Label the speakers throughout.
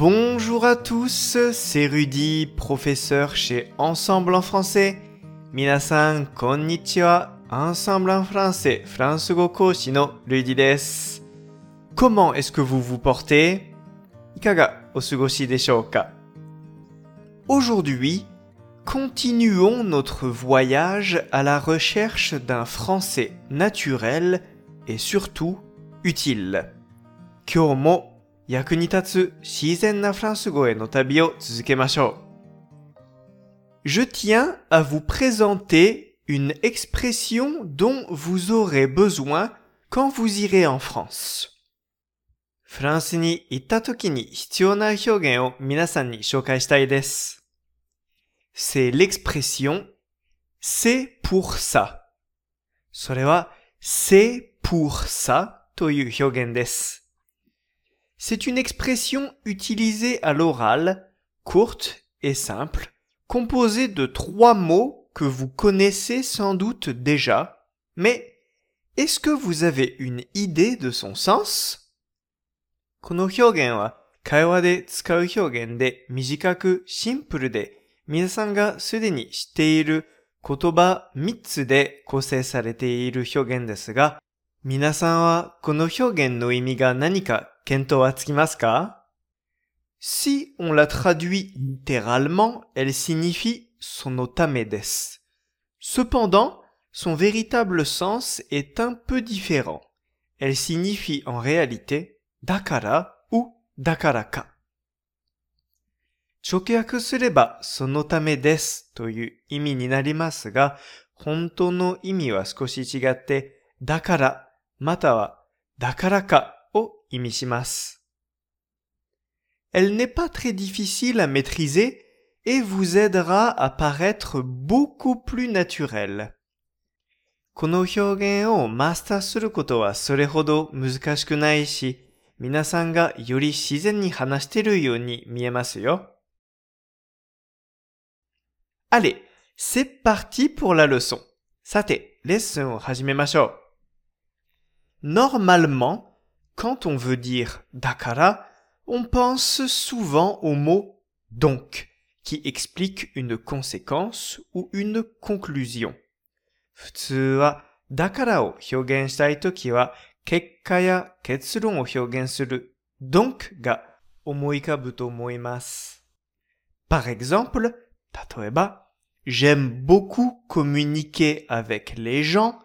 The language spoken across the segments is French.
Speaker 1: Bonjour à tous, c'est Rudy, professeur chez Ensemble en français. Minasan konnichiwa, Ensemble en français, France Koshi no Rudy. Comment est-ce que vous vous portez? Ikaga osugoshi desho ka Aujourd'hui, continuons notre voyage à la recherche d'un français naturel et surtout utile. Kyomo 役に立つ自然なフランス語への旅を続けましょう。Je tiens à vous présenter une expression dont vous aurez besoin quand vous irez en France. フランスに行った時に必要な表現を皆さんに紹介したいです。C'est l'expression c'est pour ça. それは c'est pour ça という表現です。 C'est une expression utilisée à l'oral, courte et simple, composée de trois mots que vous connaissez sans doute déjà, mais est-ce que vous avez une idée de son sens この表現は会話で使う表現で短くシンプルで皆さんがすでに知っている言葉3つで構成されている表現ですが、 皆さんはこの表現の意味が何か見当はつきますか Si on la traduit littéralement, elle signifie sonotame des. Cependant, son véritable sens est un peu différent. Elle signifie en réalité dakara ou dakaraka. 直訳すればそのためですという意味になりますが、本当の意味は少し違って、だからまたはだからかを意味します。Elle n'est pas très difficile à maîtriser et vous aidera à paraître beaucoup plus naturel. この表現をマスターすることはそれほど難しくないし、皆さんがより自然に話しているように見えますよ。Allez, c'est parti pour la leçon. さて、レッスンを始めましょう。 Normalement, quand on veut dire dakara, on pense souvent au mot donc, qui explique une conséquence ou une conclusion. 普通は、だからを表現したいときは、結果や結論を表現する donc が思い浮かぶと思います。Par exemple, 例えば、J'aime beaucoup communiquer avec les gens,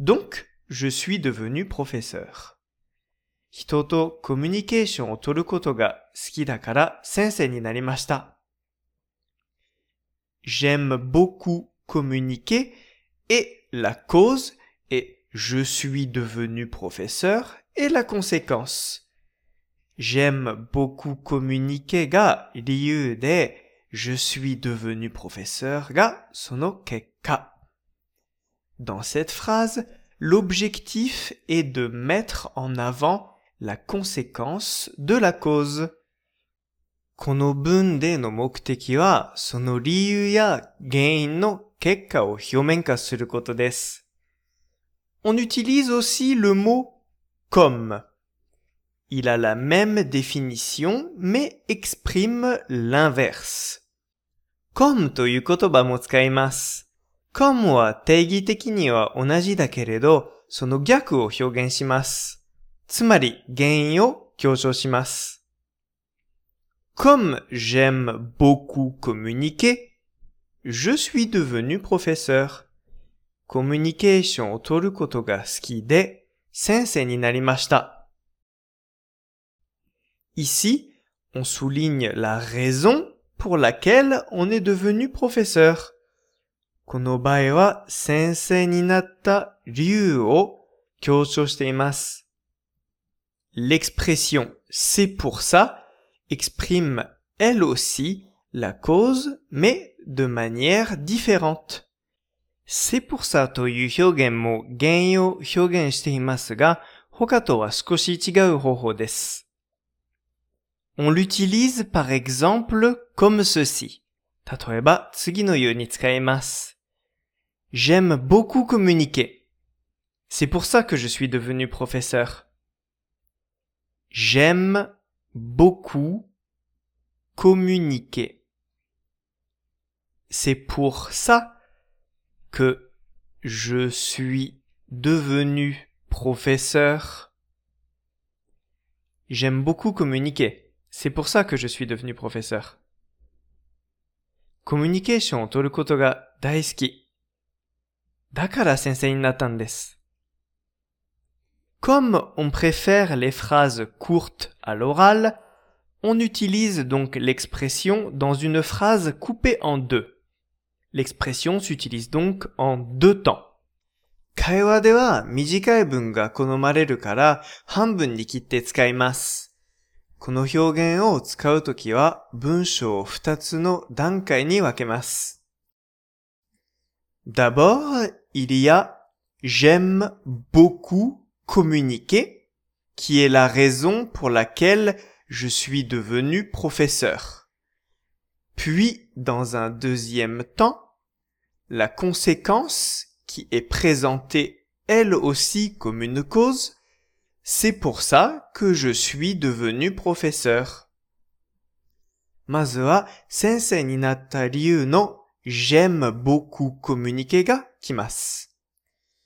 Speaker 1: donc je suis devenu professeur. J'aime beaucoup communiquer et la cause est je suis devenu professeur et la conséquence. J'aime beaucoup communiquer ga lieu de je suis devenu professeur ga sono. Dans cette phrase, l'objectif est de mettre en avant la conséquence de la cause. この文での目的は、その理由や原因の結果を表面化することです。On utilise aussi le mot comme. Il a la même définition, mais exprime l'inverse. comme という言葉も使います。 come は定義的には同じだけれど、その逆を表現します。つまり原因を強調します。Comme j'aime beaucoup communiquer, je suis devenu professeur. コミュニケーションを取ることが好きで、先生になりました。Ici, on souligne la raison pour laquelle on est devenu professeur. この場合は先生になった理由を強調しています。L'expression c'est pour ça exprime elle aussi la cause, mais de manière différente. c'est pour ça という表現も原因を表現していますが、他とは少し違う方法です。On l'utilise par exemple comme ceci. 例えば次のように使います。 J'aime beaucoup communiquer. C'est pour ça que je suis devenu professeur. J'aime beaucoup communiquer. C'est pour ça que je suis devenu professeur. J'aime beaucoup communiquer. C'est pour ça que je suis devenu professeur. Communication を取ることが大好き。 だから先生になったんです。Comme on préfère les phrases courtes à l'oral, on utilise donc l'expression dans une phrase coupée en deux. L'expression s'utilise donc en deux temps. 会話では短い文が好まれるから半分に切って使います。この表現を使うときは文章を二つの段階に分けます。 D'abord, il y a j'aime beaucoup communiquer, qui est la raison pour laquelle je suis devenu professeur. Puis, dans un deuxième temps, la conséquence qui est présentée elle aussi comme une cause, c'est pour ça que je suis devenu professeur. まずは先生になった理由の j'aime beaucoup communiquer が来ます。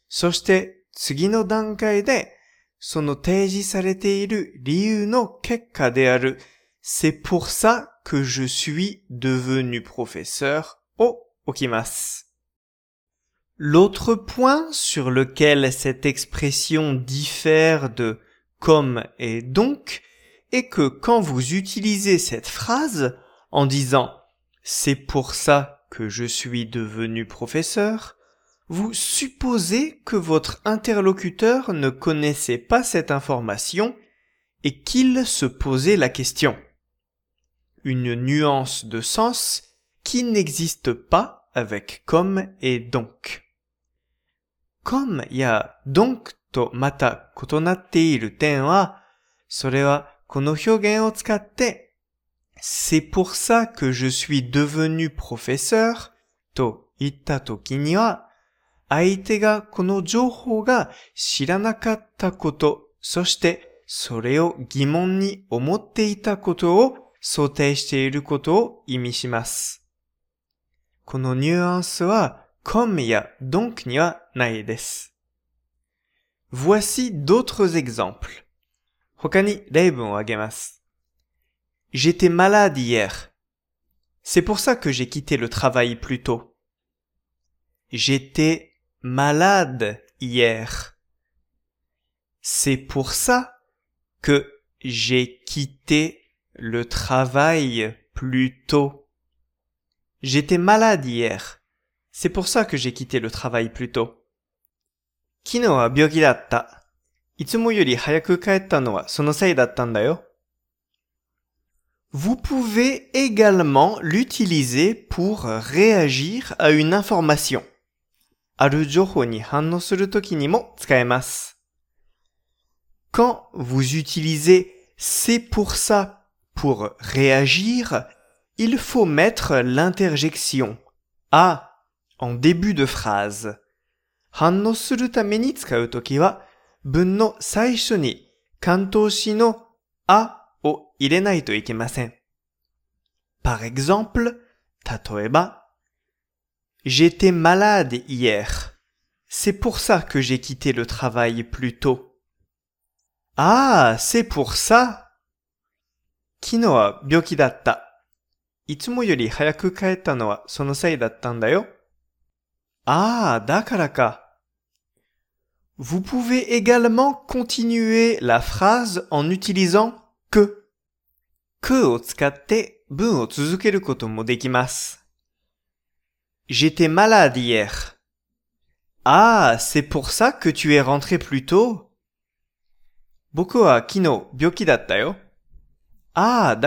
Speaker 1: そして次の段階でその提示されている理由の結果である c'est pour ça que je suis devenu professeur を置きます。L'autre point sur lequel cette expression diffère de comme et donc est que quand vous utilisez cette phrase en disant c'est pour ça que je suis devenu professeur, vous supposez que votre interlocuteur ne connaissait pas cette information et qu'il se posait la question. Une nuance de sens qui n'existe pas avec comme et donc. comme や donc とまた異なっている点は、それはこの表現を使って、 c'est pour ça que je suis devenu professeur と言ったときには、相手がこの情報が知らなかったこと、そしてそれを疑問に思っていたことを想定していることを意味します。このニュアンスは comme や donc にはないです。Voici d'autres exemples. 他に例文を挙げます。J'étais malade hier. C'est pour ça que j'ai quitté le travail plus tôt. J'étais malade hier. C'est pour ça que j'ai quitté le travail plus tôt. J'étais malade hier. C'est pour ça que j'ai quitté le travail plus tôt. 昨日は病気だった。いつもより早く帰ったのはそのせいだったんだよ。 Vous pouvez également l'utiliser pour réagir à une information. ある情報に反応するときにも使えます。Quand vous utilisez c'est pour ça pour réagir, il faut mettre l'interjection à en début de phrase. 反応するために使うときは、文の最初に関東詞のあ を入れないといけません。Par exemple, 例えば、J'étais malade hier. C'est pour ça que j'ai quitté le travail plus tôt. Ah, c'est pour ça. 昨日は病気だった。いつもより早く帰ったのはそのせいだったんだよ。Ah, d'accord. Vous pouvez également continuer la phrase en utilisant que. que J'étais malade hier. Ah, c'est pour ça que tu es rentré plus tôt? Ah,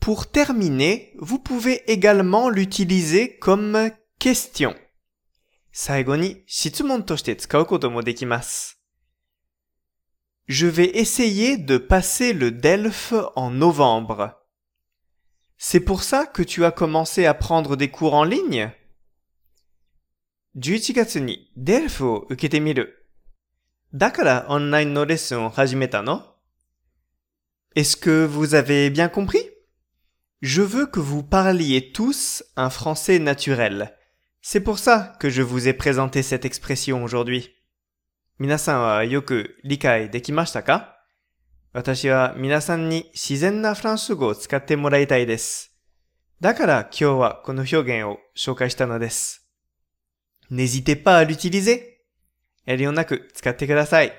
Speaker 1: pour terminer, vous pouvez également l'utiliser comme question. Je vais essayer de passer le DELF en novembre. C'est pour ça que tu as commencé à prendre des cours en ligne? 11月に DELF を受けてみる。だからオンラインのレッスンを始めたの Est-ce que vous avez bien compris Je veux que vous parliez tous un français naturel. C'est pour ça que je vous ai présenté cette expression aujourd'hui. 皆さんはよく理解できましたか？私は皆さんに自然なフランス語を使ってもらいたいです。だから今日はこの表現を紹介したのです。N'hésitez pas à l'utiliser! 遠慮なく使ってください。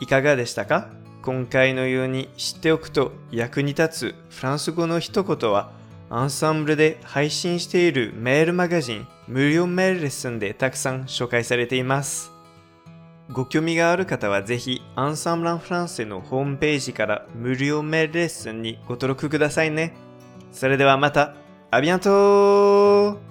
Speaker 1: いかがでしたか？今回のように知っておくと役に立つフランス語の一言はアンサンブルで配信しているメールマガジン無料メールレッスンでたくさん紹介されています。ご興味がある方はぜひアンサンブランフランセのホームページから無料メールレッスンにご登録くださいね。それではまた、アビアント